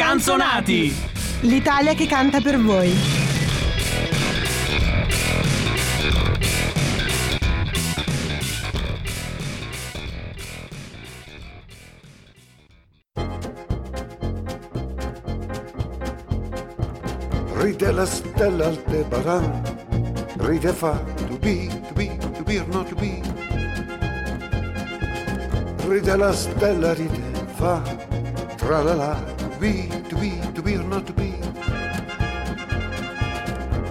Scanzonati! L'Italia che canta per voi. Ride la stella Aldebaran, ride fa to be, to be, to be or not to be. Ride la stella, ride fa, tra la la, be, to be, to be or not to be.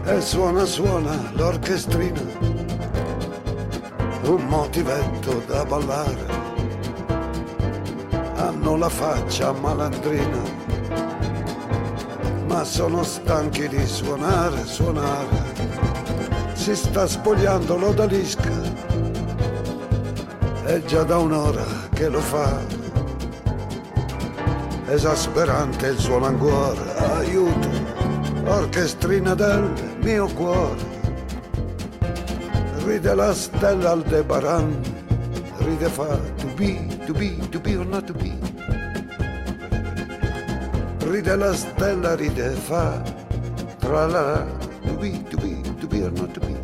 E suona, suona l'orchestrina, un motivetto da ballare. Hanno la faccia malandrina ma sono stanchi di suonare, suonare. Si sta spogliando l'odalisca, è già da un'ora che lo fa. Esasperante il suo languore, aiuto, orchestrina del mio cuore. Ride la stella Aldebaran, ride fa to be, to be, to be or not to be ride la stella, ride fa, tra la to be, to be, to be or not to be.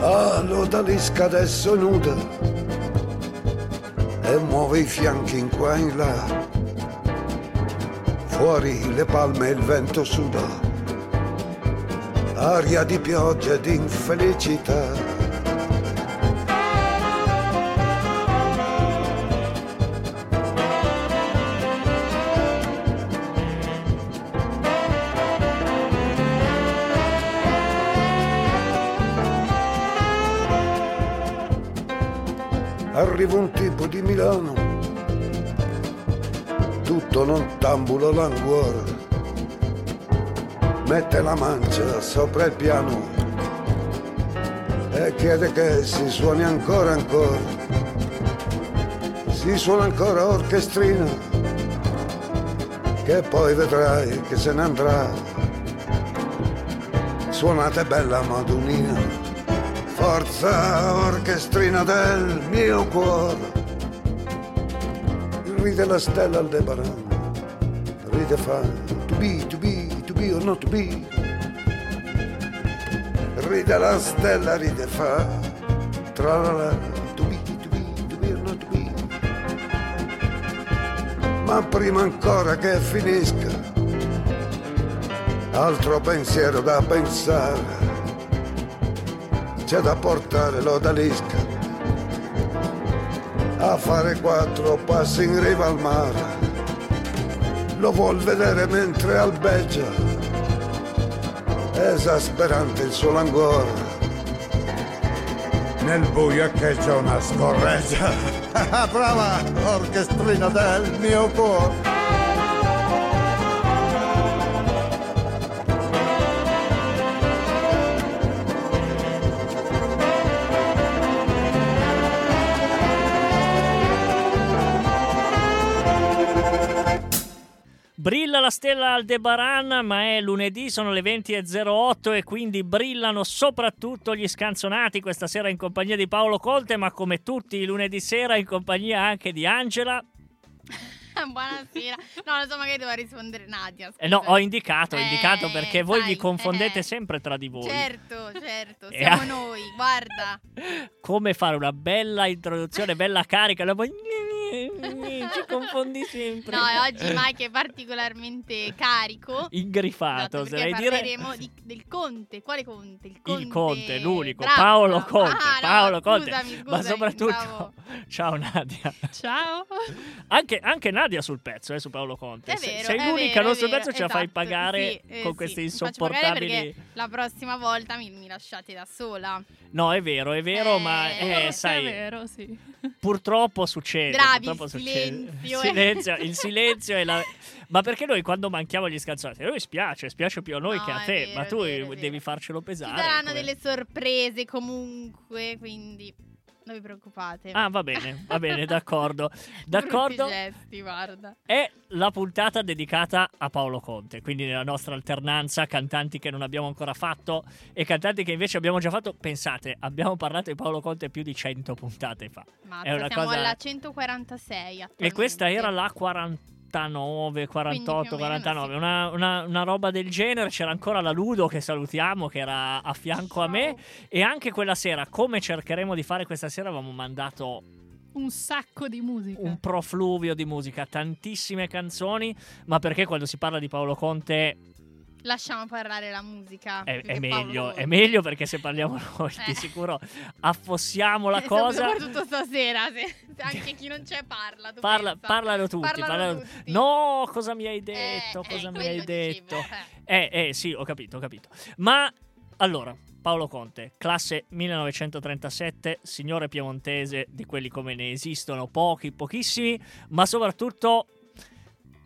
Ah, l'odalisca adesso nuda e muove i fianchi in qua e in là. Fuori le palme il vento suda, aria di pioggia e di infelicità. Arriva un tipo di Milano, tutto non tambulo languore, mette la mancia sopra il piano e chiede che si suoni ancora ancora, si suona ancora orchestrina, che poi vedrai che se ne andrà, suonate bella madunina forza orchestrina del mio cuore. Ride la stella Aldebaran, ride fa to be, to be, to be or not to be. Ride la stella, ride fa tra la la, to be, to be, to be or not to be. Ma prima ancora che finisca, altro pensiero da pensare c'è da portare l'odalisca a fare quattro passi in riva al mare. Lo vuol vedere mentre albeggia, esasperante il suo languore. Nel buio echeggia una scorreggia, brava orchestrina del mio cuore. Brilla la stella Aldebaran, ma è lunedì, sono le 20.08 e quindi brillano soprattutto gli scanzonati questa sera in compagnia di Paolo Conte, ma come tutti i lunedì sera in compagnia anche di Angela. Buonasera. No, non so, magari doveva rispondere Nadia. Eh no, ho indicato, ho Eh, indicato perché voi sai, vi confondete eh. sempre tra di voi. Certo, certo, siamo noi, guarda. Come fare una bella introduzione, bella carica, poi ci confondi sempre. No, oggi Mike è particolarmente carico. Ingrifato, Esatto, dire. parleremo di- del Conte. Quale Conte? Il Conte, Il Conte, l'unico, Bravo, Paolo bravo. Conte, Ah, no, Paolo Conte. scusami, Ma scusami, soprattutto, bravo. ciao Nadia. Ciao. Anche, anche Nadia sul pezzo, eh, su Paolo Conte. È Se- vero, sei l'unica non sul pezzo, ce la fai esatto, pagare sì, eh, con sì, queste mi faccio pagare insopportabili. la prossima volta mi, mi lasciate da sola. No, è vero, è vero, Eh, ma eh, È sai, vero, sì. purtroppo succede. Bravi, purtroppo il succede. silenzio, Il eh. silenzio, il silenzio e la. Ma perché noi quando manchiamo gli scanzonati? A noi spiace, spiace più a noi No, che a è te, vero, ma è tu vero, è devi farcelo Ci pesare. saranno come- delle sorprese comunque, quindi non vi preoccupate. Ah, va bene, va bene, d'accordo. D'accordo. Gesti, guarda. È la puntata dedicata a Paolo Conte, quindi nella nostra alternanza cantanti che non abbiamo ancora fatto e cantanti che invece abbiamo già fatto. Pensate, abbiamo parlato di Paolo Conte più di 100 puntate fa. Mazza, È una siamo cosa- alla 146 E questa era la 40 49, 48, Quindi più o meno, 49, sì. una, una- una roba del genere. C'era ancora la Ludo che salutiamo, che era a fianco a me. E anche quella sera, come cercheremo di fare questa sera, avevamo mandato Un sacco di musica. un profluvio di musica, tantissime canzoni, ma perché quando si parla di Paolo Conte Lasciamo parlare la musica. è, è meglio, Paolo è meglio perché se parliamo noi di Eh. sicuro affossiamo la Eh, cosa. Soprattutto stasera, se, se anche chi non c'è parla. tu Parla, parlano tutti, Parlano parlano- tutti. No, cosa mi hai Eh, detto? eh, cosa mi hai detto? Eh, eh, sì, ho capito, ho capito. Ma allora, Paolo Conte, classe 1937, signore piemontese, di quelli come ne esistono pochi, pochissimi, ma soprattutto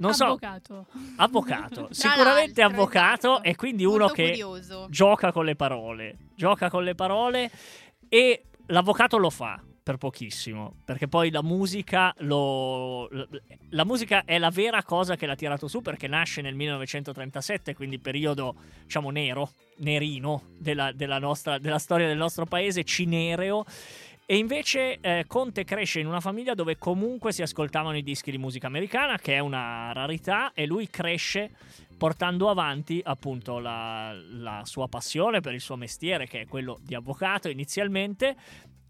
non so, Avvocato. avvocato, Tra sicuramente avvocato esatto. e quindi uno che curioso. gioca con le parole, gioca con le parole e l'avvocato lo fa per pochissimo, perché poi la musica lo la musica è la vera cosa che l'ha tirato su perché nasce nel 1937, quindi periodo diciamo nero, nerino della, della nostra della storia del nostro paese, cinereo. E invece eh, Conte cresce in una famiglia dove comunque si ascoltavano i dischi di musica americana, che è una rarità, e lui cresce portando avanti appunto la, la sua passione per il suo mestiere, che è quello di avvocato inizialmente,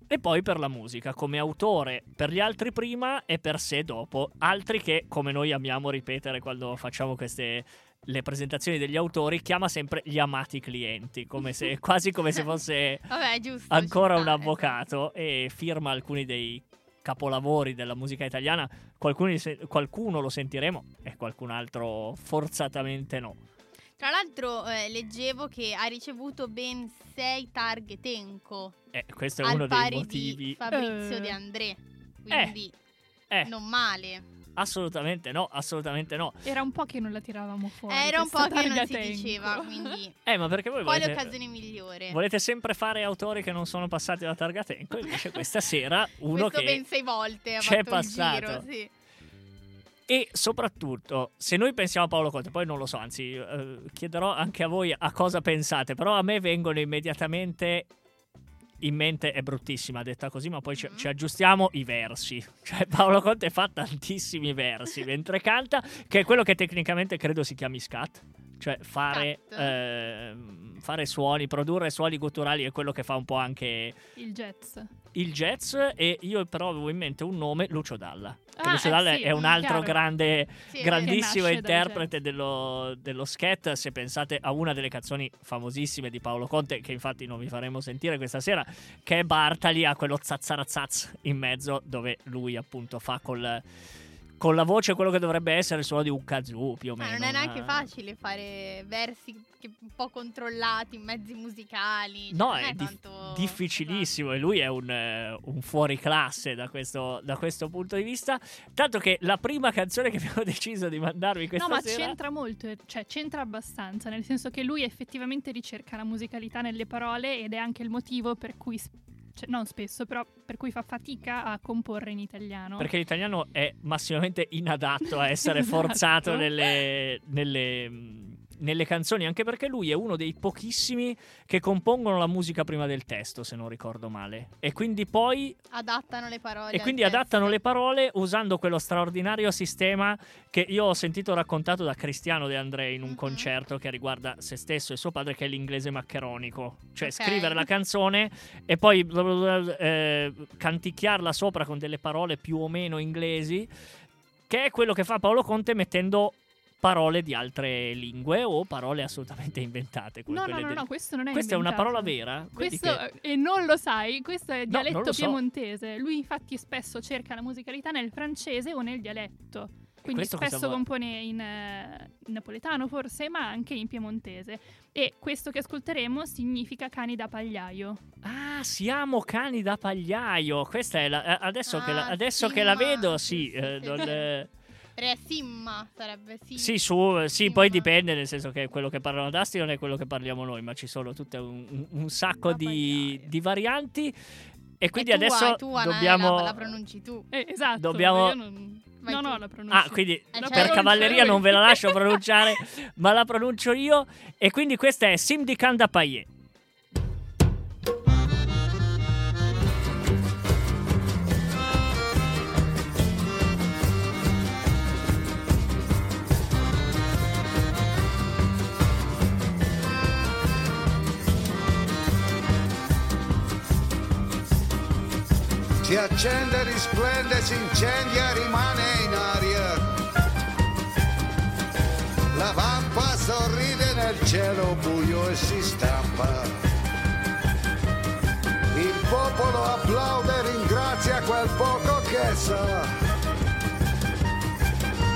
e poi per la musica, come autore per gli altri prima e per sé dopo, altri che, come noi amiamo ripetere quando facciamo queste le presentazioni degli autori, chiama sempre gli amati clienti, come se, quasi come se fosse Vabbè, giusto. ancora un avvocato e firma alcuni dei capolavori della musica italiana. Qualcuno, qualcuno lo sentiremo e qualcun altro forzatamente no. esatto. Tra l'altro eh, leggevo che ha ricevuto ben sei targhe Tenco Eh, questo è uno dei motivi. di Fabrizio Eh. De André. Quindi Eh, non male. Assolutamente no, assolutamente no. Era un po' che non la tiravamo fuori. Era un po' che non si diceva, quindi Eh, ma perché voi quale volete, occasione migliore? volete sempre fare autori che non sono passati da Targatenco? Invece questa sera uno Questo che ben sei volte ha c'è fatto passato. il giro, sì. E soprattutto, se noi pensiamo a Paolo Conte, poi non lo so, anzi, eh, chiederò anche a voi a cosa pensate, però a me vengono immediatamente in mente, è bruttissima detta così, ma poi ci, Mhm. ci aggiustiamo i versi. Cioè Paolo Conte fa tantissimi versi mentre canta, che è quello che tecnicamente credo si chiami scat. Cioè fare, ehm, fare suoni, produrre suoni gutturali è quello che fa un po' anche Il jazz. Il jazz e io però avevo in mente un nome, Lucio Dalla. Ah, Lucio eh Dalla sì, è un altro chiaro. grande Sì, grandissimo interprete dello, dello scat. Se pensate a una delle canzoni famosissime di Paolo Conte, che infatti non vi faremo sentire questa sera, che è Bartali, ha quello zazzarazaz in mezzo, dove lui appunto fa col, con la voce quello che dovrebbe essere il suono di un kazoo più o Ma meno. non è neanche una- facile fare versi che- un po' controllati, mezzi musicali. cioè, No, non è dif- tanto... difficilissimo e lui è un, eh, un fuoriclasse da questo, da questo punto di vista. Tanto che la prima canzone che abbiamo deciso di mandarvi questa no, ma sera... c'entra molto, eh, cioè c'entra abbastanza, nel senso che lui effettivamente ricerca la musicalità nelle parole ed è anche il motivo per cui, cioè, non spesso, però per cui fa fatica a comporre in italiano. Perché l'italiano è massimamente inadatto a essere Esatto. forzato nelle, nelle, nelle canzoni, anche perché lui è uno dei pochissimi che compongono la musica prima del testo, se non ricordo male. E quindi poi Adattano le parole. e quindi testo. adattano le parole usando quello straordinario sistema che io ho sentito raccontato da Cristiano De André in un Mhm. concerto che riguarda se stesso e suo padre, che è l'inglese maccheronico. Cioè Ok. scrivere la canzone e poi eh, canticchiarla sopra con delle parole più o meno inglesi, che è quello che fa Paolo Conte mettendo parole di altre lingue o parole assolutamente inventate. No, no, no, del- no, questo non è Questa è una inventato. parola vera? Questo, che- e non lo sai, questo è No, dialetto so. piemontese. Lui infatti spesso cerca la musicalità nel francese o nel dialetto. Quindi cosa spesso compone in, eh, in napoletano forse, ma anche in piemontese. E questo che ascolteremo significa cani da pagliaio. Ah, siamo cani da pagliaio. Questa è la. eh, Adesso, che, la, Ah, adesso che la vedo, Sì, sì. sì, eh, sì. non, eh, Re Simma sarebbe sì. sì, su, sì, Simma. poi dipende, nel senso che quello che parlano Dusty non è quello che parliamo noi, ma ci sono tutte un, un- un sacco di, di varianti. E quindi E tu, adesso eh, tu, Anna, dobbiamo. la, la pronunci tu. Eh, esatto. Dobbiamo- io non... No, tu. no, la pronuncio. Ah, quindi Eh, per certo. cavalleria non ve la lascio pronunciare, ma la pronuncio io. E quindi questa è Sim di Kanda Paye. Si accende, risplende, si incendia, rimane in aria. La vampa sorride nel cielo buio e si stampa. Il popolo applaude e ringrazia quel poco che sa.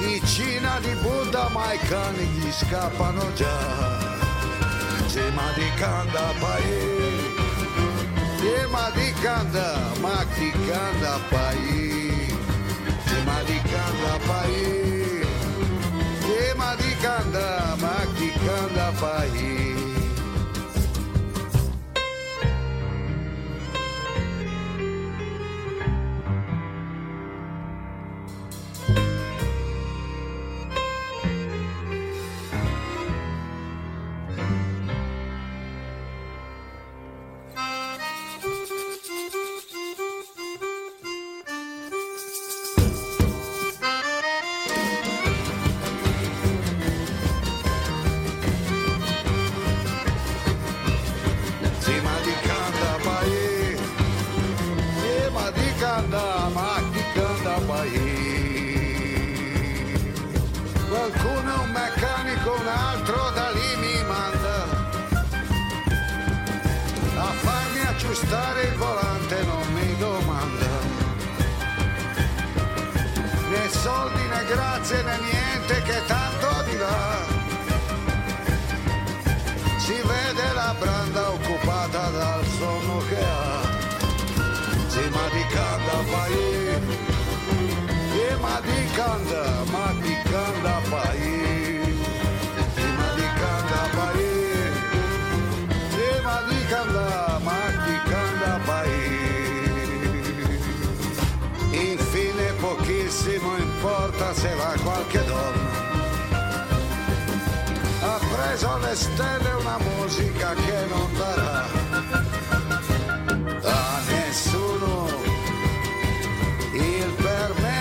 I Cina di Buddha ma i cani gli scappano già. Cima di canda pai. Cima di canda, ma chi canda pai. Cima di canda pai. Cima di canda, ma chi canda pai.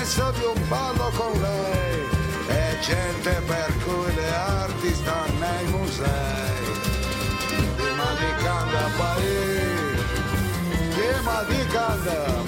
Permesso di un ballo con lei. È gente per cui le arti stanno nei musei. Prima di canda pai prima di canda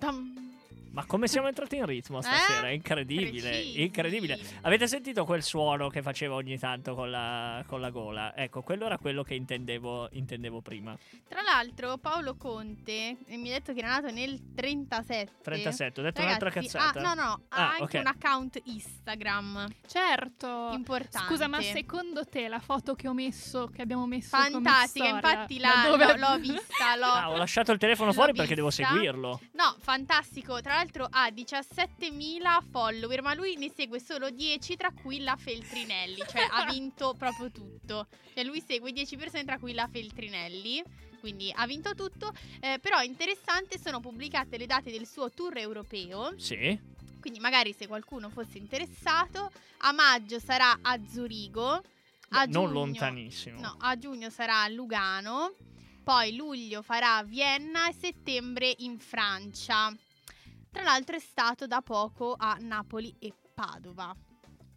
Thăm Ma come siamo entrati in ritmo stasera? È Eh? incredibile, Precisi. incredibile. Avete sentito quel suono che faceva ogni tanto con la, con la gola? Ecco, quello era quello che intendevo, intendevo prima. Tra l'altro Paolo Conte eh, mi ha detto che era nato nel 37. 37, ho detto Ragazzi, un'altra cazzata. Ah, no, no, ha Ah, anche ok. un account Instagram Certo. importante. Scusa, ma secondo te la foto che ho messo, che abbiamo messo Fantastica, come storia, infatti la- dove- l'ho, l'ho vista, l'ho, Ah, ho lasciato il telefono fuori perché devo seguirlo. No, fantastico. Tra l'altro ha 17.000 follower, ma lui ne segue solo 10, tra cui la Feltrinelli. Cioè ha vinto proprio tutto. Cioè lui segue 10 persone, tra cui la Feltrinelli. Quindi ha vinto tutto. Eh, però interessante, sono pubblicate le date del suo tour europeo. Sì. Quindi magari se qualcuno fosse interessato, a maggio sarà a Zurigo. A non giugno- lontanissimo. No, a giugno sarà a Lugano, poi luglio farà Vienna e settembre in Francia. Tra l'altro è stato da poco a Napoli e Padova.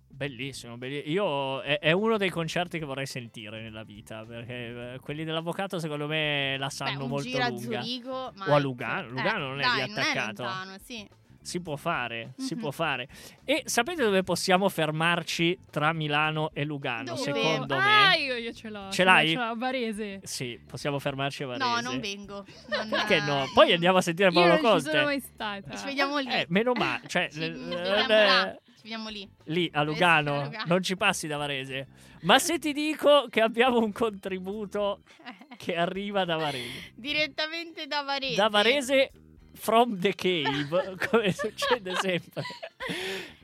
Bellissimo, belli- Io è, è uno dei concerti che vorrei sentire nella vita, perché eh, quelli dell'avvocato secondo me la sanno Beh, molto lunga. Zurigo, ma O a Lugano. eh, Lugano non è lì dai, non è lontano, sì. Si può fare, si Mhm. può fare. E sapete dove possiamo fermarci tra Milano e Lugano? Dove? Secondo ah, me. io, io ce l'ho. Ce l'hai? Ce l'ho, a Varese. Sì, possiamo fermarci a Varese. No, non vengo. Non- Perché no? Poi andiamo a sentire Io Paolo non ci Conte. sono mai stata. Ci vediamo lì. Eh, meno male, cioè, Ci l- Ci vediamo lì. Lì a Eh Lugano, a Lugano. non ci passi da Varese. Ma se ti dico che abbiamo un contributo che arriva da Varese. Direttamente da Varese. Da Varese from the cave, come succede sempre.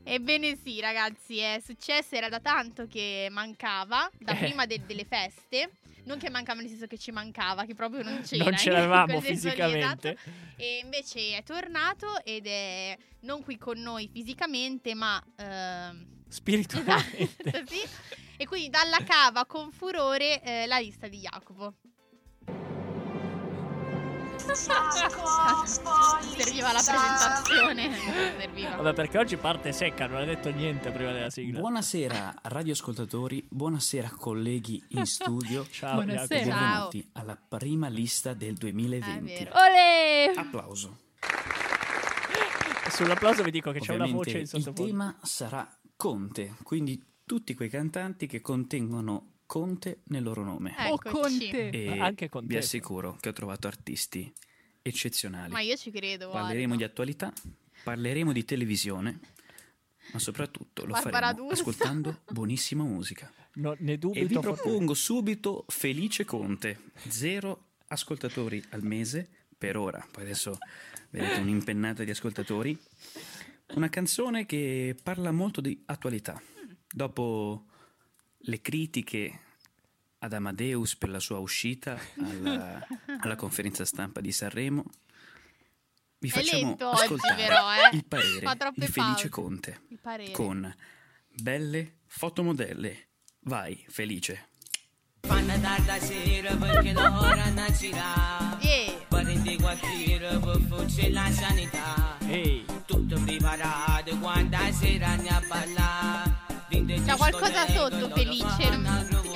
Ebbene sì, ragazzi, è successo, era da tanto che mancava, da Eh. prima de- delle feste. Non che mancava nel senso che ci mancava, che proprio non c'era. Non ce in l'avevamo lì, fisicamente. esatto. E invece è tornato ed è non qui con noi fisicamente, ma... ehm, Spiritualmente. esatto, sì. E quindi dalla cava con furore eh, la lista di Jacopo. Serviva la presentazione. Serviva. Vabbè, perché oggi parte secca, non ha detto niente prima della sigla. Buonasera radioascoltatori, buonasera colleghi in studio. Ciao, Buonasera. Benvenuti alla prima lista del È 2020. vero. Olè! Applauso. Sull'applauso vi dico che c'è una Ovviamente voce in il sottofondo. tema sarà Conte, quindi tutti quei cantanti che contengono Conte nel loro nome. Eccoci. Conte. E anche Conte. vi assicuro che ho trovato artisti eccezionali. Ma io ci credo. Parleremo guarda. di attualità, parleremo di televisione, ma soprattutto lo Barbara faremo D'Urso. ascoltando buonissima musica. No, ne E vi dubito propongo subito Felice Conte, zero ascoltatori al mese per ora, poi adesso vedete un'impennata di ascoltatori. Una canzone che parla molto di attualità. Dopo le critiche ad Amadeus per la sua uscita alla, alla conferenza stampa di Sanremo, vi facciamo ascoltare però, eh. il parere di Felice pause. Conte con belle fotomodelle. Vai, Felice. Ehi, Tutto preparato quando sera andiamo a C'ha qualcosa sotto, Felice.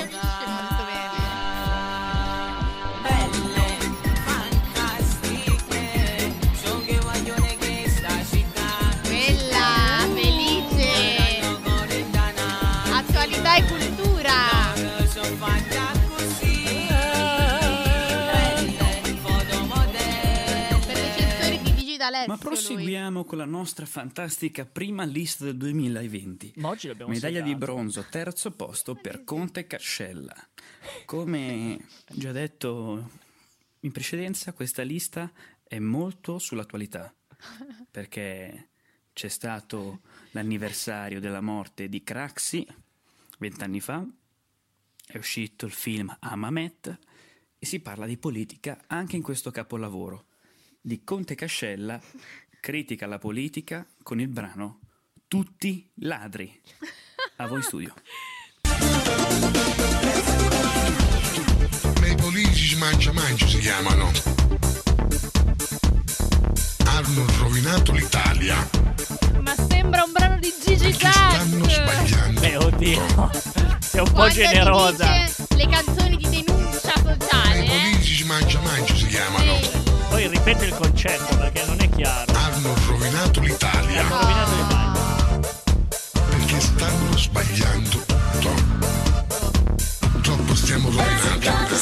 Di Gigi D'Alessio. Ma lui. proseguiamo con la nostra fantastica prima lista del 2020. ma oggi l'abbiamo Medaglia di segato. bronzo, terzo posto per Conte Cascella. Come già detto in precedenza, questa lista è molto sull'attualità, perché c'è stato l'anniversario della morte di Craxi vent'anni fa, è uscito il film Amamet e si parla di politica anche in questo capolavoro. Di Conte Cascella critica la politica con il brano Tutti ladri. A voi studio. Ma i politici mangia mangia si chiamano. Hanno rovinato l'Italia Ma sembra un brano di Gigi perché stanno sbagliando. Beh, oddio, sei un po' Quando si generosa. le canzoni di denuncia Ma sociale, i eh? politici mangia mangia si chiamano. Sì. Poi ripete il concetto perché non è chiaro. Hanno rovinato l'Italia Hanno rovinato l'Italia. perché stanno sbagliando tutto. Purtroppo stiamo rovinando.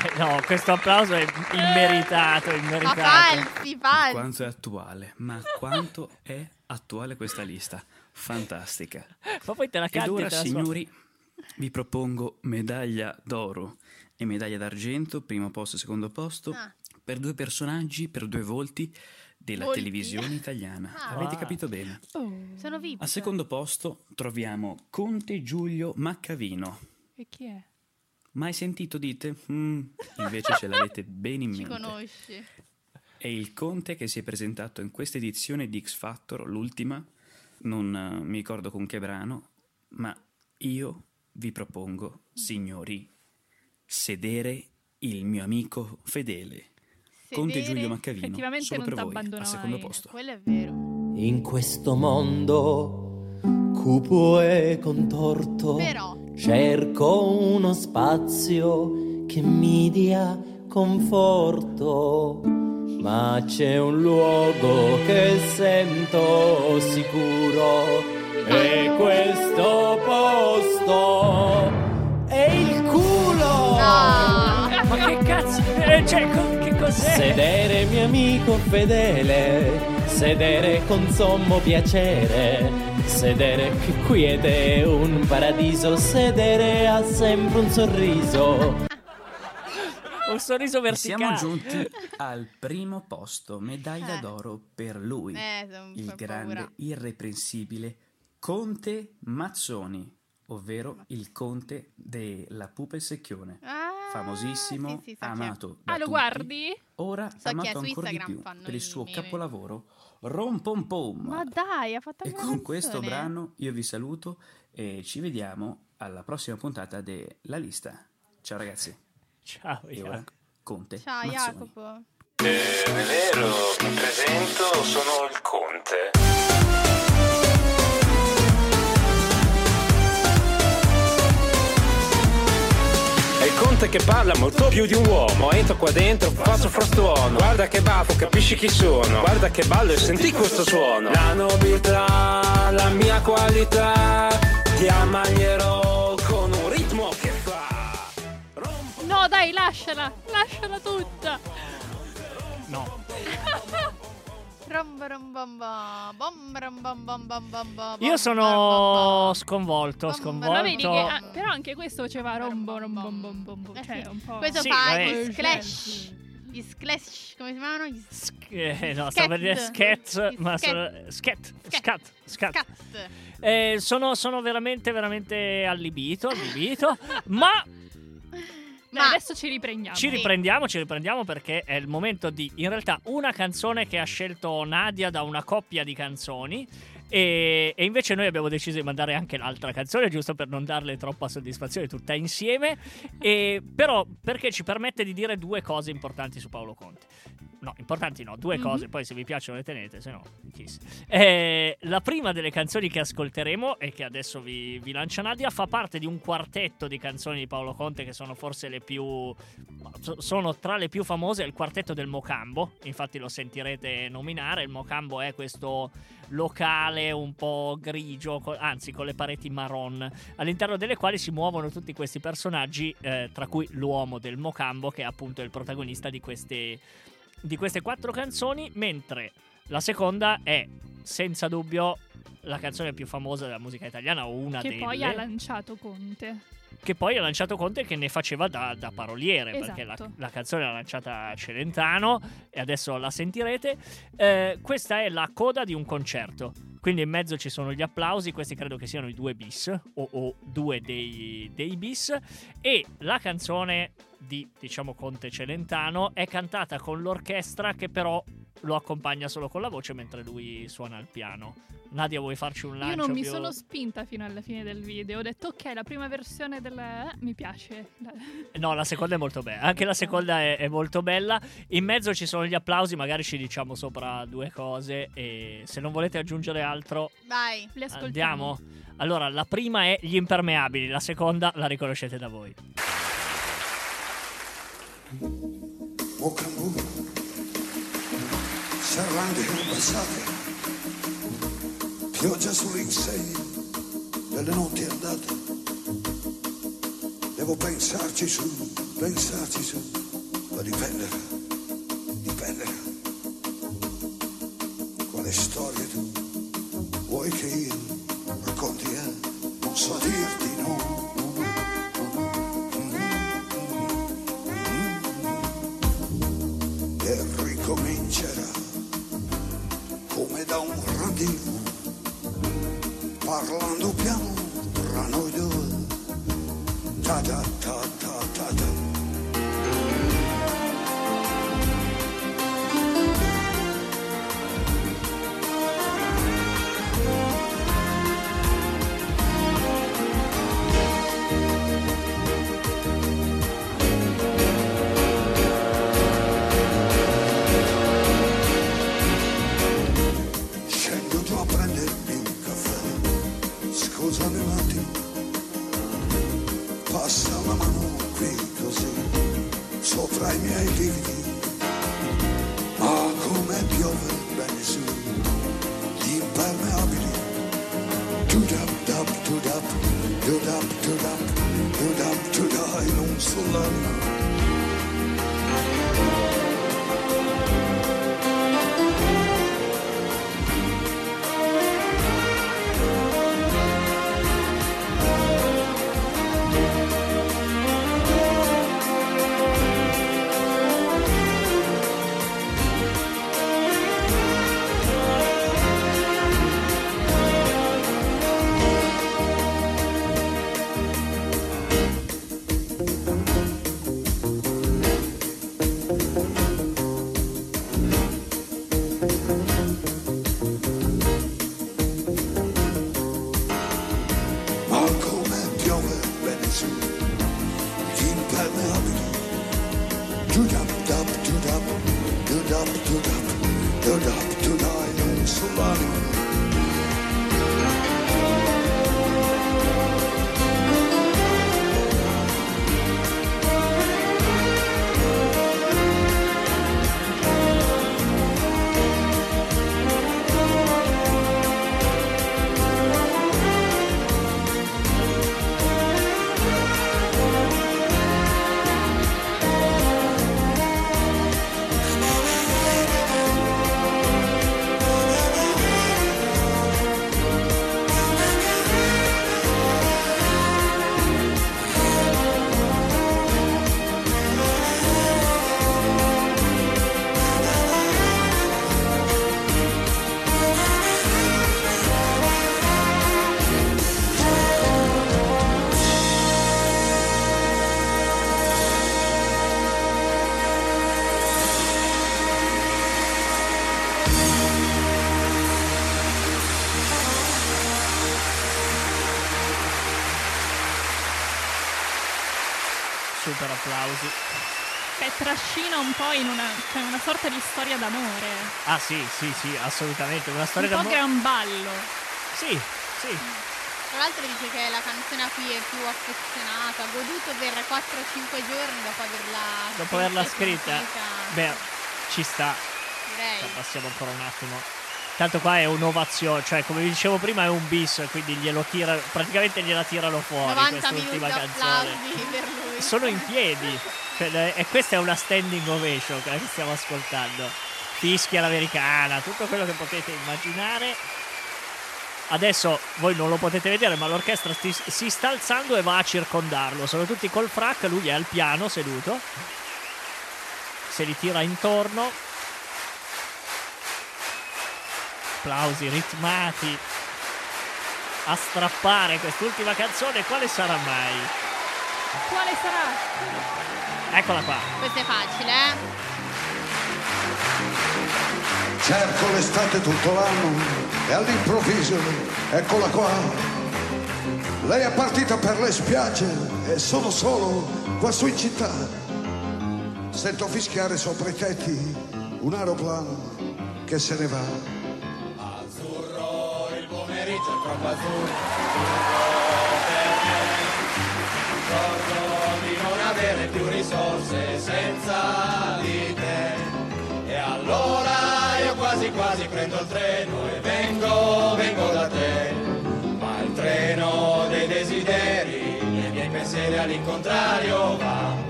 Eh, no, questo applauso è immeritato, Ma immeritato. falsi, falsi. Quanto è attuale, ma quanto è attuale questa lista? Fantastica. Ma poi te la Ed canti ora, te la suoni. signori, vi propongo medaglia d'oro e medaglia d'argento, primo posto e secondo posto, Ah. per due personaggi, per due volti della Volti. televisione italiana. Ah. Avete capito bene? Oh, Sono VIP. Al secondo posto troviamo Conte Giulio Maccavino. e chi è? Mai sentito dite? Mm, invece ce l'avete bene in Ci mente. conosci. È il Conte che si è presentato in questa edizione di X Factor, l'ultima, non eh, mi ricordo con che brano, ma io vi propongo, signori, sedere il mio amico fedele. Conte Sedere- Giulio Maccavino, solo per voi, al secondo mai. posto. Quello è vero. In questo mondo cupo e contorto Però, cerco uno spazio che mi dia conforto, ma c'è un luogo che sento sicuro e questo posto è il culo. no. Ma che cazzo? eh, cioè, che cos'è? Sedere mio amico fedele, sedere con sommo piacere, sedere che quiete è un paradiso, sedere ha sempre un sorriso. Un sorriso E Siamo verticale. giunti al primo posto, medaglia Eh. d'oro per lui, Eh, il grande, paura. irreprensibile Conte Mazzoni, ovvero il conte della Pupa e Secchione. Ah, famosissimo, sì, sì, so amato da Ah, lo tutti, guardi? ora So amato ancora di Instagram più fanno per il suo meme. capolavoro Rom Pom Pom. Ma dai, ha fatto E con una questo canzone. brano io vi saluto e ci vediamo alla prossima puntata della lista. Ciao ragazzi. Ciao, E ora. Conte Ciao Mazzoni. Jacopo. È vero, mi presento, sono il conte. È il conte che parla molto più di un uomo. Entro qua dentro, faccio frastuono. Guarda che baffo, capisci chi sono. Guarda che ballo e senti questo suono. La nobiltà, la mia qualità Ti ammaglierò con un ritmo che fa No, dai, lasciala, lasciala tutta. No. Io sono sconvolto, Ma sconvolto. Ma vedi che ah, però anche questo faceva rombo rombo rombo rombo, Eh cioè un po'. Questo Sì, fa gli splash. Gli splash, come si chiamano? Gli Eh, no, stavo per dire Scat. scat, ma. Scat, scat, scat. scat. Eh, sono, sono veramente, veramente allibito, allibito. ma Dai, adesso ci riprendiamo. ci riprendiamo, ci riprendiamo perché è il momento di, in realtà, una canzone che ha scelto Nadia da una coppia di canzoni. E, e invece noi abbiamo deciso di mandare anche l'altra canzone, giusto per non darle troppa soddisfazione tutta insieme. E, però perché ci permette di dire due cose importanti su Paolo Conte. No, importanti no, due Mhm. cose, poi se vi piacciono le tenete, se no, kiss. Eh, la prima delle canzoni che ascolteremo e che adesso vi, vi lancia Nadia fa parte di un quartetto di canzoni di Paolo Conte che sono forse le più... so- sono tra le più famose, è il quartetto del Mocambo, infatti lo sentirete nominare, il Mocambo è questo locale un po' grigio, anzi con le pareti marron, all'interno delle quali si muovono tutti questi personaggi, eh, tra cui l'uomo del Mocambo che è appunto il protagonista di queste di queste quattro canzoni, mentre la seconda è senza dubbio la canzone più famosa della musica italiana o una Che delle poi ha lanciato Conte. che poi ha lanciato Conte che ne faceva da, da paroliere perché la, Esatto. la canzone l'ha lanciata Celentano e adesso la sentirete Eh, questa è la coda di un concerto quindi in mezzo ci sono gli applausi questi credo che siano i due bis o, o due dei, dei bis. E la canzone di diciamo Conte Celentano è cantata con l'orchestra che però lo accompagna solo con la voce mentre lui suona il piano Nadia vuoi farci un lancio Io non mi più- sono spinta fino alla fine del video. Ho detto, ok, la prima versione del. eh, mi piace. No, la seconda è molto bella. Anche la seconda è, è molto bella. In mezzo ci sono gli applausi, magari ci diciamo sopra due cose. E se non volete aggiungere altro, Vai. Li ascoltiamo. andiamo. Allora, la prima è gli impermeabili, la seconda la riconoscete da voi. Mocambo, serrande passate, pioggia sull'insegno delle notti andate. Devo pensarci su, pensarci su, ma dipende, Yudam, yudam, yudam, tüda, yunsulam. Super applausi. Che trascina un po' in una, cioè una sorta di storia d'amore. Ah sì, sì, sì, assolutamente. Una Un storia po' d'amore. gran ballo. Sì, sì. Tra l'altro dice che la canzone a cui è più affezionata, ha goduto per 4-5 giorni dopo averla Dopo averla scritta. Beh, ci sta. Direi. Passiamo ancora un attimo. Tanto qua è un'ovazione, cioè come vi dicevo prima è un bis, quindi glielo tira, praticamente gliela tirano fuori 90 minuti quest'ultima canzone. applausi per lui. Sono in piedi. Cioè, e questa è una standing ovation che stiamo ascoltando. Fischi all'americana, tutto quello che potete immaginare. Adesso voi non lo potete vedere, ma l'orchestra sti- si sta alzando e va a circondarlo. Sono tutti col frac, lui è al piano seduto. Se li tira intorno. Applausi ritmati a strappare quest'ultima canzone. Quale sarà mai? Quale sarà? Eccola qua. Questo è facile, eh? Cerco l'estate tutto l'anno e all'improvviso eccola qua. Lei è partita per le spiagge e sono solo qua su in città. Sento fischiare sopra i tetti un aeroplano che se ne va. Azzurro, il troppo azzurro per me. Ricordo di non avere più risorse senza di te. E allora io quasi quasi prendo il treno e vengo, vengo da te. Ma il treno dei desideri, i miei pensieri all'incontrario va.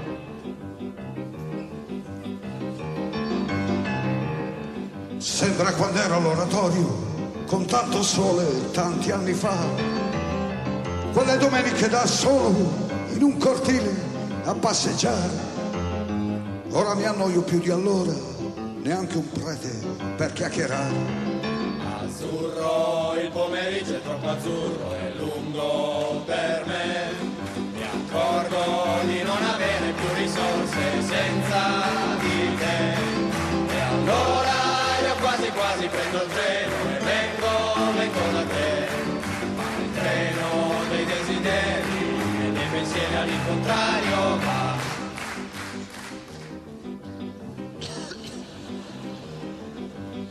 Sembra quando ero all'oratorio, con tanto sole tanti anni fa. Quelle domeniche da solo, in un cortile, a passeggiare. Ora mi annoio più di allora, neanche un prete per chiacchierare. Azzurro, il pomeriggio è troppo azzurro, è lungo per me. Mi accorgo di non avere più risorse senza dei pensieri all'incontrario va.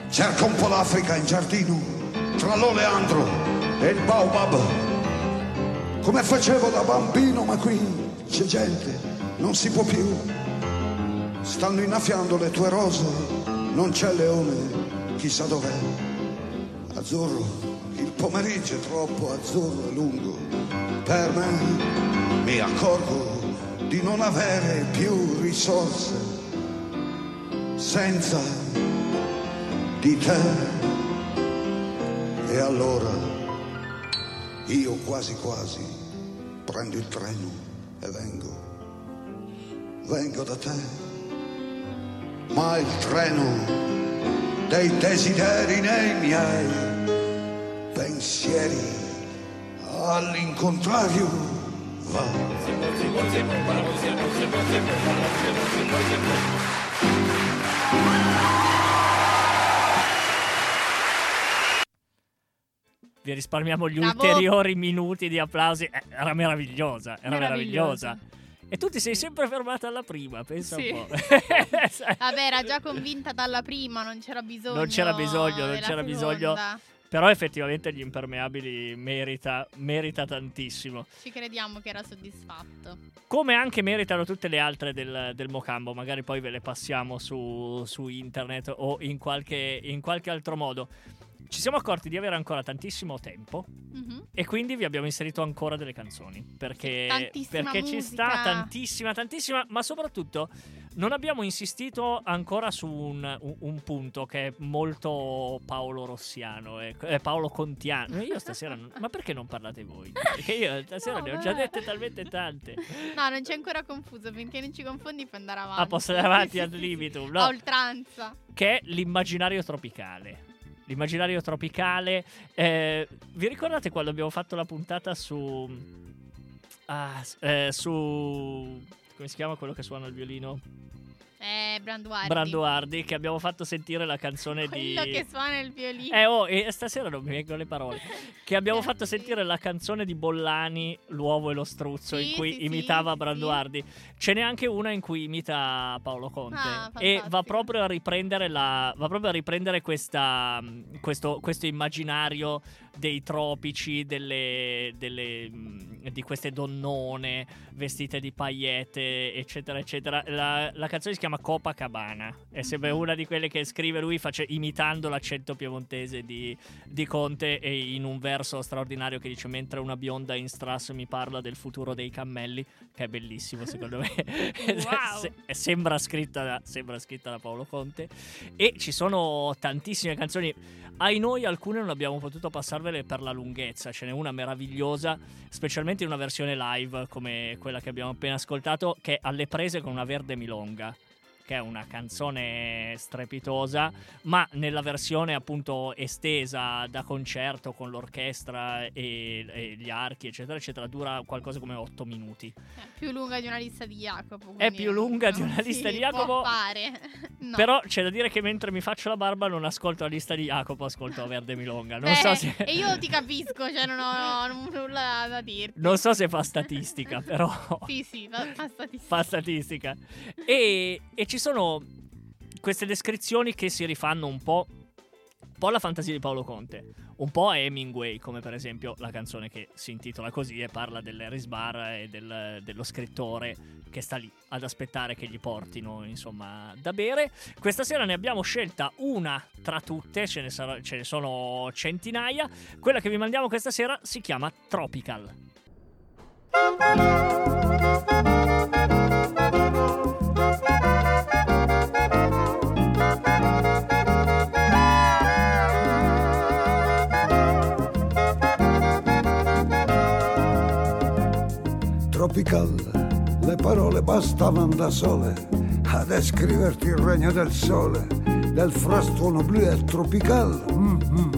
Cerco un po' l'Africa in giardino, tra l'oleandro e il baobab. Come facevo da bambino, ma qui c'è gente, non si può più. Stanno innaffiando le tue rose, non c'è leone, chissà dov'è. Azzurro, il pomeriggio è troppo azzurro e lungo. Per me mi accorgo di non avere più risorse senza di te. E allora io quasi quasi prendo il treno e vengo, vengo da te. Ma il treno dei desideri nei miei pensieri all'incontrario va. Vi risparmiamo gli Bravo. ulteriori minuti di applausi. Eh, Era meravigliosa, era Meravigliosa. meravigliosa. E tu ti sei sempre fermata alla prima, pensa Sì. un po'. Vabbè, era già convinta dalla prima, non c'era bisogno. Non c'era bisogno, non c'era bisogno. Però effettivamente gli impermeabili merita, merita tantissimo. Ci crediamo che era soddisfatto. Come anche meritano tutte le altre del, del Mocambo, magari poi ve le passiamo su, su internet o in qualche, in qualche altro modo. Ci siamo accorti di avere ancora tantissimo tempo Mhm. e quindi vi abbiamo inserito ancora delle canzoni. Perché, perché ci sta tantissima, tantissima, ma soprattutto non abbiamo insistito ancora su un, un- un punto che è molto Paolo Rossiano, eh, eh, Paolo Contiano. Io stasera, non- ma perché non parlate voi? Perché io stasera No, ne ho già dette talmente tante. No, non c'è ancora confuso. Finché non ci confondi, puoi andare avanti. Ah, posso andare avanti ad libitum, no? A oltranza. che è l'immaginario tropicale. L'immaginario tropicale. eh, vi ricordate quando abbiamo fatto la puntata su. Ah, eh, su. Come si chiama quello che suona il violino? Eh, Branduardi. Branduardi, che abbiamo fatto sentire la canzone Quello di. che suona il violino. Eh, oh, e stasera non mi vengono le parole. Che abbiamo fatto sentire la canzone di Bollani, L'uovo e lo struzzo, Sì, in cui sì, imitava sì, Branduardi. Ce n'è anche una in cui imita Paolo Conte. Ah, e va proprio a riprendere, la, va proprio a riprendere questa, mh, questo, questo immaginario dei tropici, delle, delle, mh, di queste donnone vestite di paillette, eccetera, eccetera. La, la canzone si chiama Copacabana. È sempre Mhm. una di quelle che scrive lui face- imitando l'accento piemontese di, di Conte e in un verso straordinario che dice mentre una bionda in strass mi parla del futuro dei cammelli, che è bellissimo secondo me. Wow. Se- sembra, scritta da, sembra scritta da Paolo Conte. E ci sono tantissime canzoni. Ai noi alcune non abbiamo potuto passarvele per la lunghezza, ce n'è una meravigliosa, specialmente in una versione live come quella che abbiamo appena ascoltato, che è alle prese con una verde milonga che è una canzone strepitosa, ma nella versione appunto estesa da concerto con l'orchestra e, e gli archi, eccetera, eccetera, dura qualcosa come 8 minuti. È più lunga di una lista di Jacopo. È più lunga di una lista di Jacopo. fare. No. Però c'è da dire che mentre mi faccio la barba non ascolto la lista di Jacopo, ascolto Verde Milonga. Non Beh, so se... E io ti capisco, cioè non ho non- nulla da dirti. Non so se fa statistica, però Sì, sì, fa, fa statistica. fa statistica. E, e ci sono queste descrizioni che si rifanno un po', un po' alla fantasia di Paolo Conte, un po' a Hemingway, come per esempio la canzone che si intitola così e parla dell'Eris Bar e del- dello scrittore che sta lì ad aspettare che gli portino insomma da bere. Questa sera ne abbiamo scelta una tra tutte, ce ne, sarà- ce ne sono centinaia. Quella che vi mandiamo questa sera si chiama Tropical. Tropical, le parole bastavano da sole a descriverti il regno del sole, del frastuono blu e tropical. mm-hmm.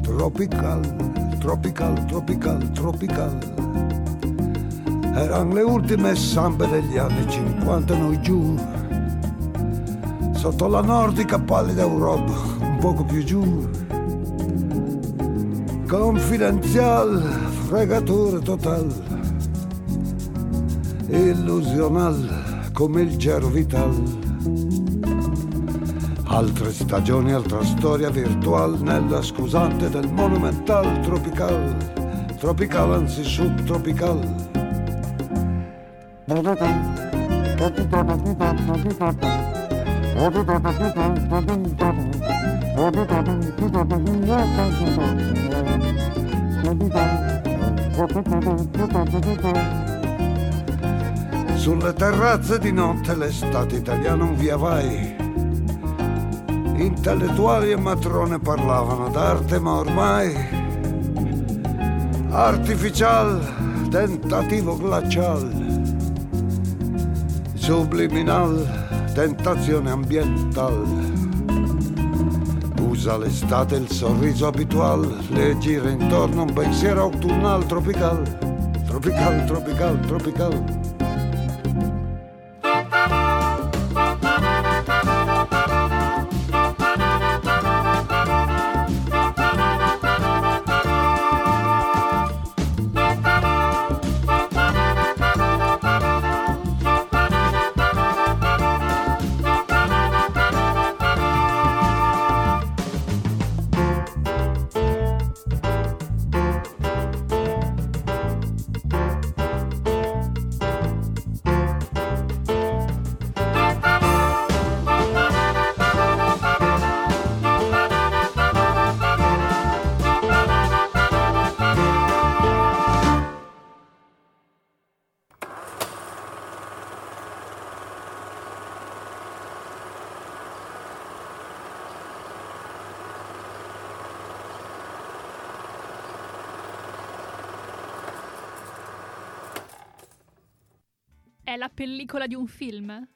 Tropical, tropical, tropical, tropical. Erano le ultime sambe degli anni 50 noi giù, sotto la nordica pallida Europa, un poco più giù. Confidenzial, fregatore total, illusional come il gero vital. Altre stagioni, altra storia virtual nella scusante del monumental tropical, tropical anzi subtropical. Sulle terrazze di notte l'estate italiana un via vai. Intellettuali e matrone parlavano d'arte, ma ormai artificial, tentativo glacial, subliminal, tentazione ambiental. Usa l'estate il sorriso abitual, le gira intorno un pensiero autunnal tropical, tropical, tropical, tropical. Pellicola di un film?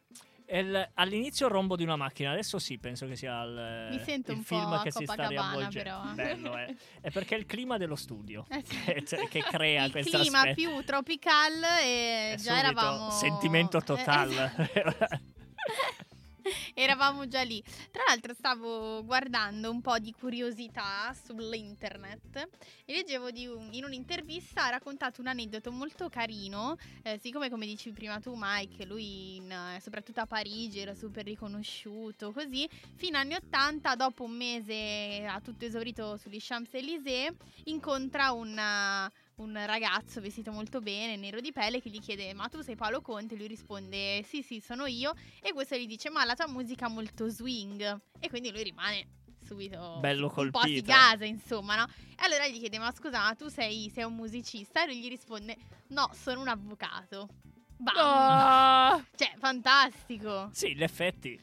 Il- all'inizio il rombo di una macchina, adesso sì, penso che sia il, Mi sento il un film po' che si sta riavvolgendo. Bello, eh. È perché è il clima dello studio Eh sì. che, cioè, che crea questo clima aspetto. più tropical e È già eravamo... Sentimento Eh, totale. Eravamo già lì. Tra l'altro stavo guardando un po' di curiosità sull'internet e leggevo un- in un'intervista ha raccontato un aneddoto molto carino, eh, siccome come dicevi prima tu Mike, lui in, eh, soprattutto a Parigi era super riconosciuto, così, fino agli anni 80, dopo un mese a tutto esaurito sugli Champs-Élysées, incontra un... eh, un ragazzo vestito molto bene, nero di pelle, che gli chiede: Ma tu sei Paolo Conte? Lui risponde: Sì, sì, sono io. E questo gli dice: Ma la tua musica è molto swing. E quindi lui rimane subito Bello un po' si colpito. gasa, insomma, no? E allora gli chiede: Ma scusa, ma tu sei, sei un musicista? E lui gli risponde: No, sono un avvocato. Bam! Oh! Cioè, fantastico. sì, in effetti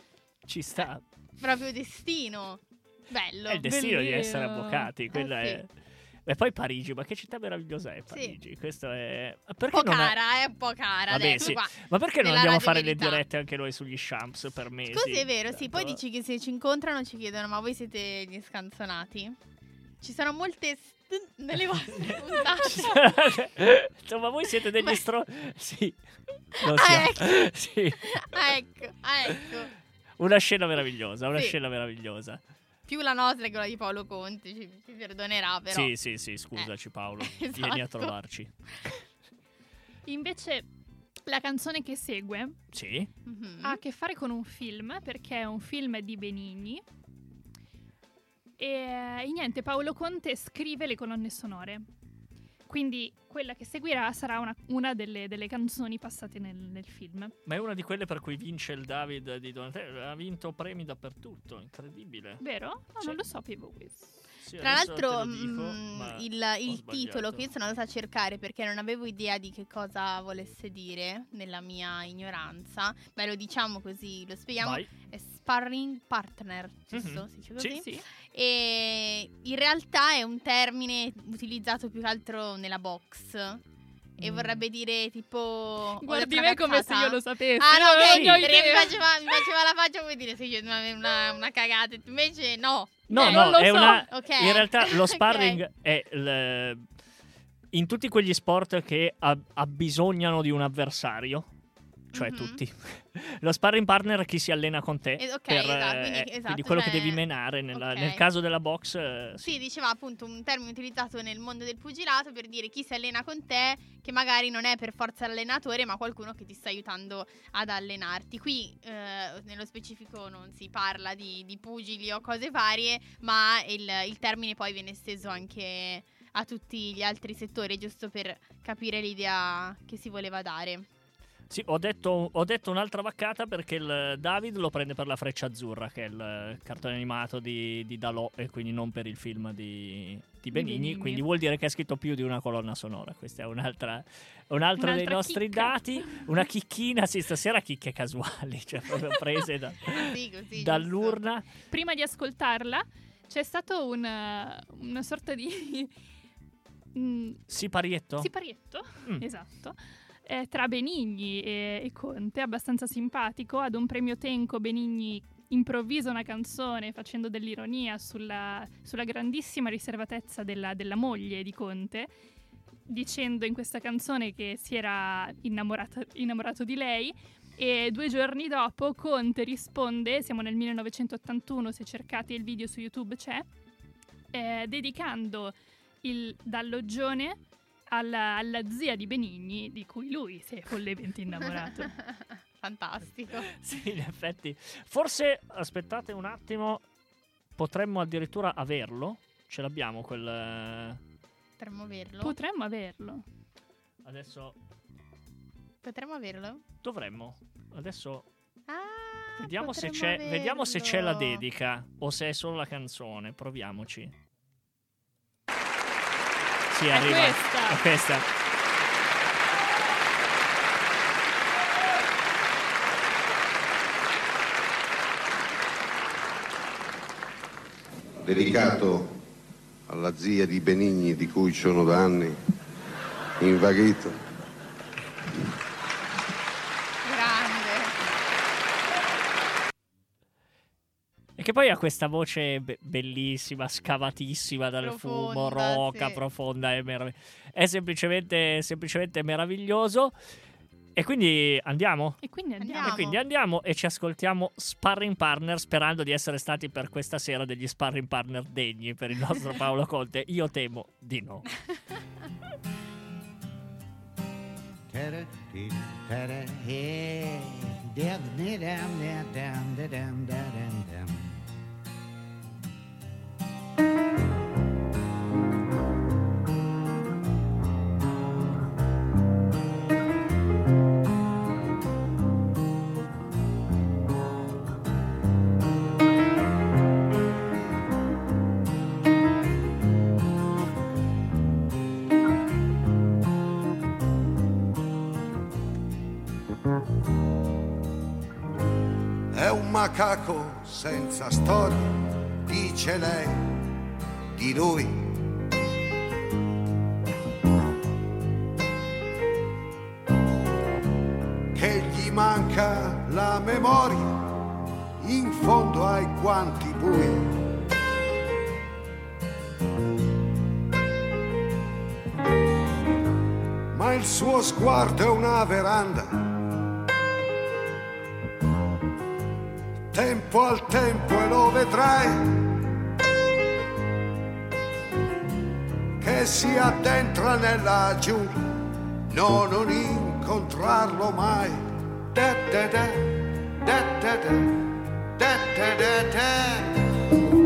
ci sta. Proprio destino. Bello. È il destino di Bellino. essere avvocati. Quella Eh, sì. è... E poi Parigi, ma che città meravigliosa è Sì. Parigi? Questo è. Un Perché po' non è- cara, è un po' cara. Vabbè, sì. qua. Ma perché non andiamo a fare le Verità. dirette anche noi sugli Champs per mesi? Scusi, è vero, sì. Poi dici che se ci incontrano ci chiedono: Ma voi siete gli scanzonati? Ci sono molte nelle vostre puntate. Insomma, voi siete degli stro... Sì. Lo Ah, ecco. Sì. Ah, ecco, ah, ecco. Una scena meravigliosa, una Sì. scena meravigliosa. Più la nostra che quella di Paolo Conte, ci, ci perdonerà però. Sì, sì, sì, scusaci Paolo. Vieni a esatto. trovarci. Invece la canzone che segue Sì? Mhm. ha a che fare con un film, perché è un film di Benigni. E, e niente, Paolo Conte scrive le colonne sonore. Quindi quella che seguirà sarà una, una delle, delle canzoni passate nel, nel film. Ma è una di quelle per cui vince il David di Donatello. Ha vinto premi dappertutto, incredibile. Vero? No, Sì. non lo sapevo questo. Sì, Tra l'altro, dico, mm, ma il, il titolo che io sono andata a cercare perché non avevo idea di che cosa volesse dire nella mia ignoranza. Beh, lo diciamo così, lo spieghiamo. Vai. È sparring partner, giusto? Mhm. Si dice così? Sì. E in realtà è un termine utilizzato più che altro nella box. E Mm. vorrebbe dire tipo. Guardi me come se io lo sapessi. Ah, no, perché mi faceva, mi faceva la faccia come dire: Sì, io una, una, una cagata. Invece, no. No, Eh, no, non lo è so. una... Ok. In realtà lo sparring è il- in tutti quegli sport che ab- abbisognano di un avversario, cioè Mhm. tutti. Lo sparring partner è chi si allena con te. Eh, ok, per, esatto, eh, quindi- eh, esatto, quello cioè- che devi menare. nella- ok. Nel caso della box, eh, sì. Sì, diceva appunto un termine utilizzato nel mondo del pugilato per dire chi si allena con te, che magari non è per forza l'allenatore, ma qualcuno che ti sta aiutando ad allenarti. Qui, eh, nello specifico, non si parla di, di pugili o cose varie, ma il, il termine poi viene esteso anche a tutti gli altri settori, giusto per capire l'idea che si voleva dare. Sì, ho detto, ho detto un'altra vaccata perché il David lo prende per la freccia azzurra, che è il cartone animato di, di Dalò, e quindi non per il film di, di Benigni. Benigni. Quindi vuol dire che ha scritto più di una colonna sonora. Questa è un'altra, un altro dei Un'altra nostri chicca. dati. Una chicchina, sì, stasera chicche casuali, cioè proprio prese da- Sì, così, dall'urna. Prima di ascoltarla c'è stato un, eh, una sorta di... mm, Siparietto? Siparietto, Mm. esatto, eh, tra Benigni e, e Conte, abbastanza simpatico. Ad un premio Tenco Benigni improvvisa una canzone facendo dell'ironia sulla, sulla grandissima riservatezza della, della moglie di Conte, dicendo in questa canzone che si era innamorata- innamorato di lei. E due giorni dopo Conte risponde, siamo nel 1981, se cercate il video su YouTube c'è, eh, dedicando il dalloggione alla, alla zia di Benigni, di cui lui si è follemente innamorato. Fantastico. Sì, in effetti. Forse, aspettate un attimo, potremmo addirittura averlo. Ce l'abbiamo quel... Potremmo averlo. Potremmo averlo. Adesso Potremmo averlo? dovremmo. Adesso Ah, vediamo se, vediamo se c'è la dedica o se è solo la canzone. Proviamoci. Sì, È arriva. questa. È questa. dedicato alla zia di Benigni di cui sono da anni invaghito. Che poi ha questa voce be- bellissima, scavatissima dal fumo, Profonda, roca, sì. profonda, è, merav- è semplicemente, semplicemente meraviglioso. E quindi andiamo? E quindi andiamo. Andiamo. E quindi andiamo e ci ascoltiamo Sparring Partner sperando di essere stati per questa sera degli Sparring Partner degni per il nostro Paolo Conte. Io temo di no. È un macaco senza storia, dice lei di lui. Che gli manca la memoria in fondo ai guanti bui. Ma il suo sguardo è una veranda tempo al tempo e lo vedrai si addentra nella giungla no non incontrarlo mai. Da da da da da da da da da da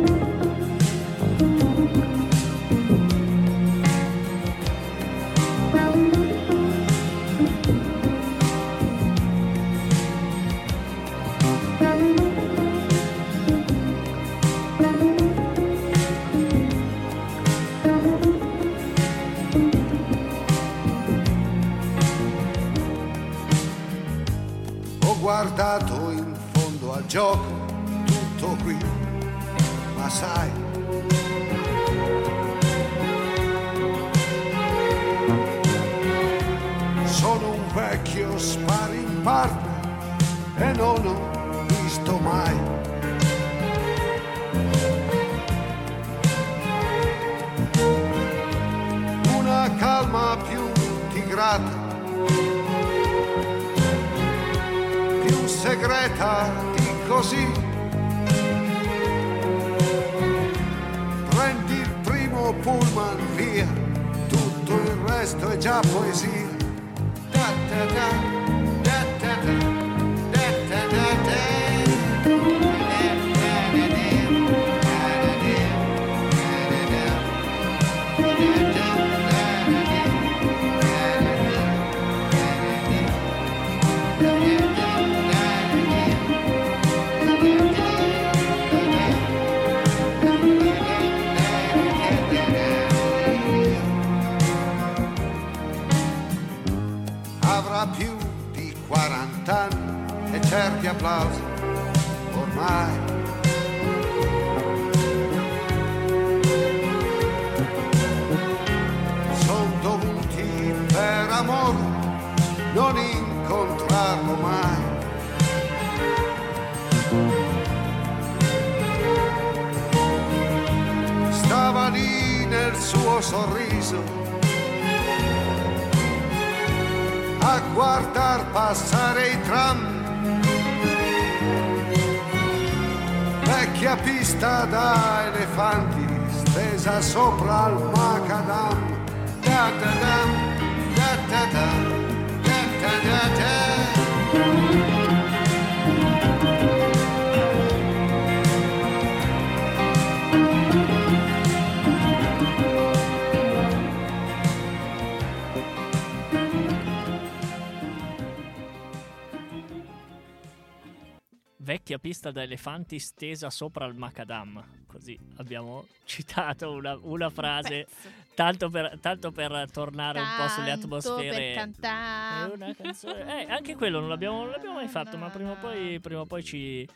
pista da elefanti stesa sopra il macadam. Così abbiamo citato una, una frase, tanto per, tanto per tornare un po' sulle Tanto atmosfere. per canzone- eh, anche quello non l'abbiamo, non l'abbiamo mai fatto, ma prima o poi, prima o poi ci,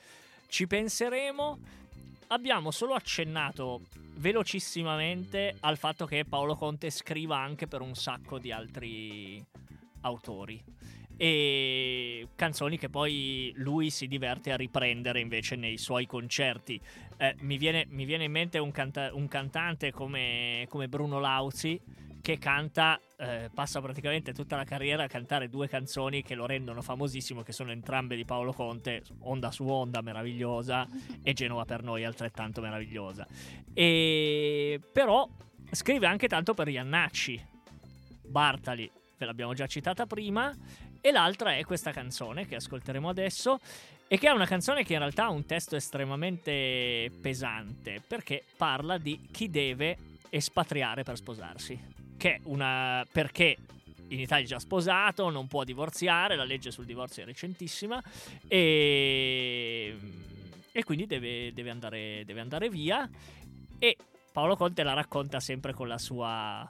ci penseremo. Abbiamo solo accennato velocissimamente al fatto che Paolo Conte scriva anche per un sacco di altri autori. E canzoni che poi lui si diverte a riprendere invece nei suoi concerti. Eh, mi, viene, mi, viene, in mente un, canta- un cantante come, come, Bruno Lauzi che canta, eh, passa praticamente tutta la carriera a cantare due canzoni che lo rendono famosissimo, che sono entrambe di Paolo Conte, Onda su Onda, meravigliosa, e Genova per noi, altrettanto meravigliosa. E però scrive anche tanto per Iannacci, Bartali, ve l'abbiamo già citata prima, e l'altra è questa canzone che ascolteremo adesso e che è una canzone che in realtà ha un testo estremamente pesante perché parla di chi deve espatriare per sposarsi. Che è una. perché in Italia è già sposato, non può divorziare, la legge sul divorzio è recentissima e, e quindi deve, deve, andare, deve andare via. E Paolo Conte la racconta sempre con la sua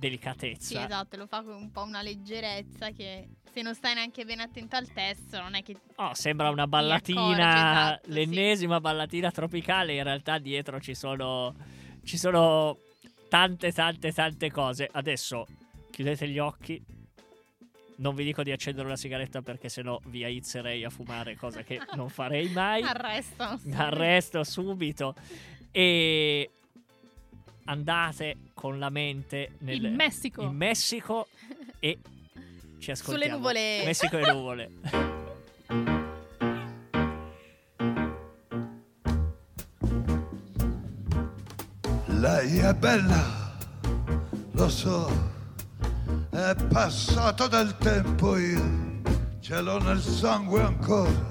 delicatezza. Sì, esatto, lo fa con un po' una leggerezza che se non stai neanche bene attento al testo non è che... Oh, sembra una ballatina, esatto, l'ennesima sì. ballatina tropicale, in realtà dietro ci sono, ci sono tante, tante, tante cose. Adesso chiudete gli occhi. Non vi dico di accendere una sigaretta perché sennò vi aizzerei a fumare, cosa che non farei mai. Arresto. Arresto subito. E andate con la mente nel, in Messico. In Messico e ci ascoltiamo. Sulle nuvole. Messico e nuvole. Lei è bella, lo so, è passato del tempo io, ce l'ho nel sangue ancora.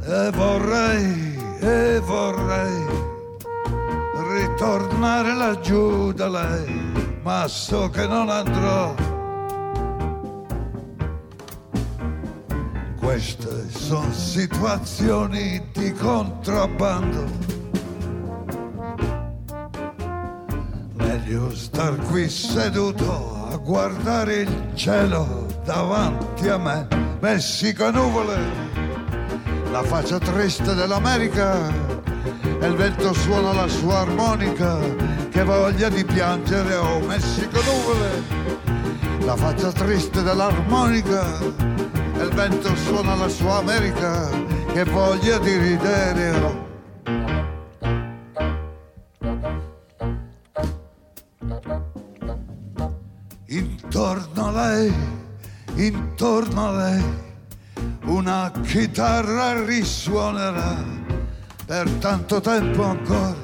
E vorrei, e vorrei ritornare laggiù da lei, ma so che non andrò. Queste sono situazioni di contrabbando. Meglio star qui seduto a guardare il cielo davanti a me. Messico nuvole, la faccia triste dell'America e il vento suona la sua armonica che voglia di piangere oh Messico nuvole la faccia triste dell'armonica e il vento suona la sua America che voglia di ridere oh. Intorno a lei, intorno a lei, una chitarra risuonerà per tanto tempo ancora.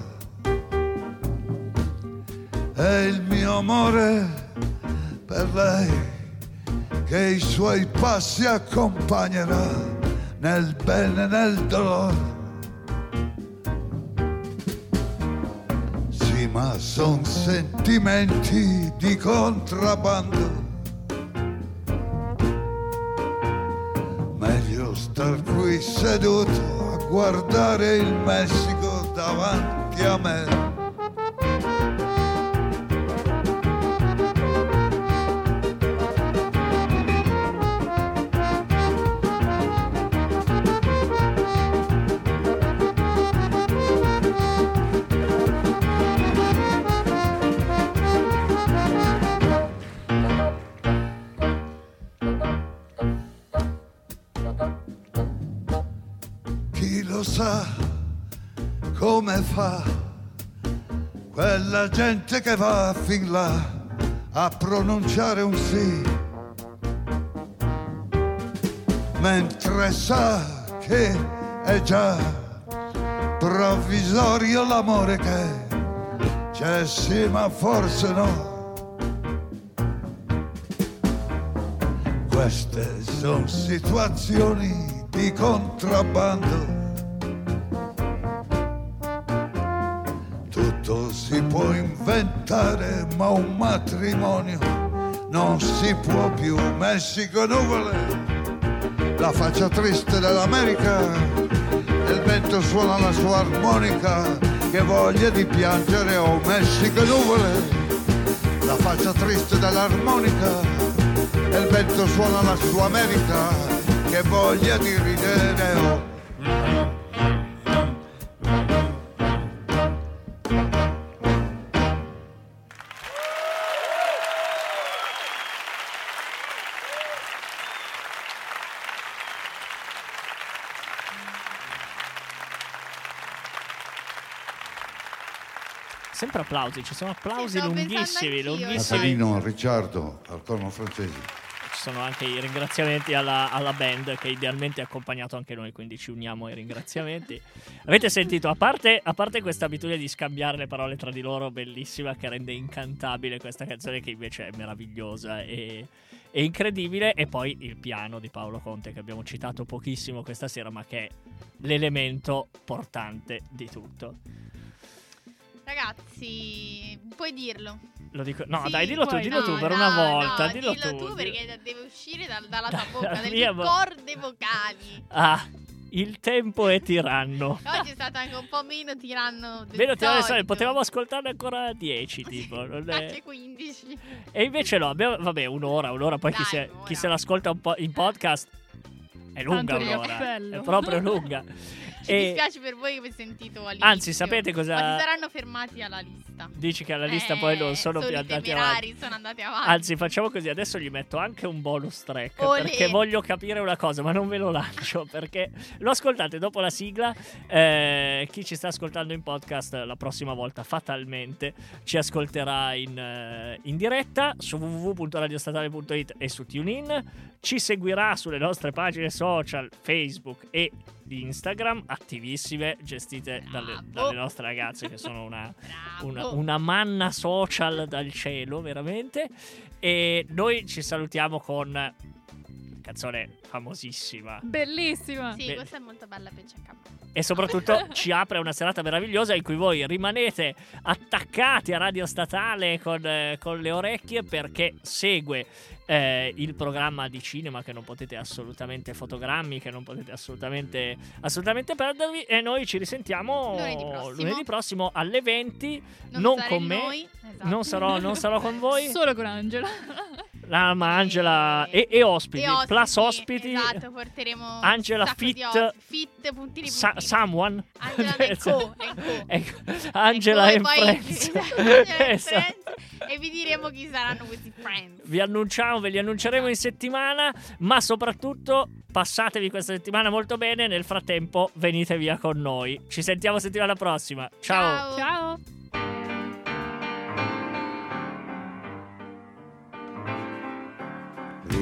E il mio amore per lei che i suoi passi accompagnerà nel bene e nel dolore. Sì, ma son sentimenti di contrabbando. Star qui seduto guardare il Messico davanti a me. Fa quella gente che va fin là a pronunciare un sì, mentre sa che è già provvisorio l'amore che c'è sì ma forse no. Queste sono situazioni di contrabbando può inventare, ma un matrimonio non si può più. Messico nuvole, la faccia triste dell'America, il vento suona la sua armonica, che voglia di piangere, oh Messico nuvole, la faccia triste dell'armonica, il vento suona la sua America, che voglia di ridere, oh Sempre applausi, ci sono applausi pensando lunghissimi, lunghissimi. Natalino, Ricciardo, al corno francese. Ci sono anche i ringraziamenti alla, alla band che idealmente ha accompagnato anche noi, quindi ci uniamo ai ringraziamenti. Avete sentito, a parte, a parte questa abitudine di scambiare le parole tra di loro, bellissima, che rende incantabile questa canzone, che invece è meravigliosa e, e incredibile, e poi il piano di Paolo Conte, che abbiamo citato pochissimo questa sera, ma che è l'elemento portante di tutto. Ragazzi, puoi dirlo. Lo dico, no, Sì, dai, dillo tu, puoi- dillo tu no, per no, una no, volta. dillo, dillo tu. tu dillo- perché deve uscire dal- dalla tua bocca, dalle vo- corde vocali. Ah, il tempo è tiranno. Oggi è stato anche un po' meno tiranno del lo so, solito. potevamo ascoltarne ancora 10, tipo. non è- Anche 15. E invece no, abbiamo, vabbè, un'ora, un'ora, poi chi, Dai, se, un'ora. chi se l'ascolta un po' in podcast è lunga Tanto un'ora, è proprio lunga. E dispiace per voi che avete sentito all'inizio. Anzi, sapete cosa- Ma si saranno fermati alla lista. dici che alla lista Eh, poi non sono solo più andati avanti. sono andati avanti. Anzi, facciamo così, adesso gli metto anche un bonus track Olè. perché voglio capire una cosa, ma non ve lo lancio perché lo ascoltate dopo la sigla. eh, chi ci sta ascoltando in podcast la prossima volta fatalmente ci ascolterà in, eh, in diretta su www.radiostatale.it e su TuneIn. Ci seguirà sulle nostre pagine social, Facebook e Instagram, attivissime, gestite dalle, dalle nostre ragazze che sono una, una, una manna social dal cielo, veramente. E noi ci salutiamo con canzone famosissima. Bellissima. Sì, Beh. questa è molto bella per CK. E soprattutto ci apre una serata meravigliosa in cui voi rimanete attaccati a Radio Statale con, eh, con le orecchie perché segue eh, il programma di cinema che non potete assolutamente fotogrammi, che non potete assolutamente, assolutamente perdervi. E noi ci risentiamo Lunedì prossimo. lunedì prossimo alle 20. Non Non, con me, esatto. non, sarò, non sarò con voi. Solo con Angela. Ah, ma Angela e, e ospiti, E ospiti, plus ospiti. Esatto, porteremo Angela Fit-. Fit, puntini, Sa- puntini. someone Angela e co, e co. Ecco, Angela e Friends. Esatto. Friends, e vi diremo chi saranno questi friends. Vi annunciamo, ve li annunceremo in settimana, ma soprattutto passatevi questa settimana molto bene. Nel frattempo, venite via con noi. Ci sentiamo settimana prossima. Ciao. Ciao.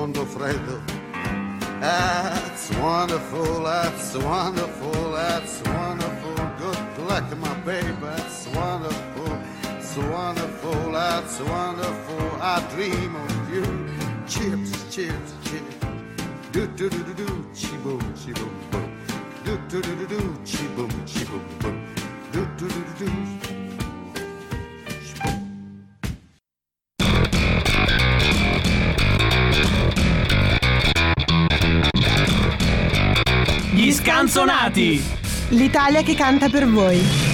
mondo freddo. That's wonderful, that's wonderful, that's wonderful. Good luck, my baby, that's wonderful, it's wonderful, that's wonderful. I dream of you. Chips, chips, chips. Do do do do do, chi boom, chi boom. Do do do do do, chi boom, chi boom boom. Do do do do do. Scanzonati! L'Italia che canta per voi.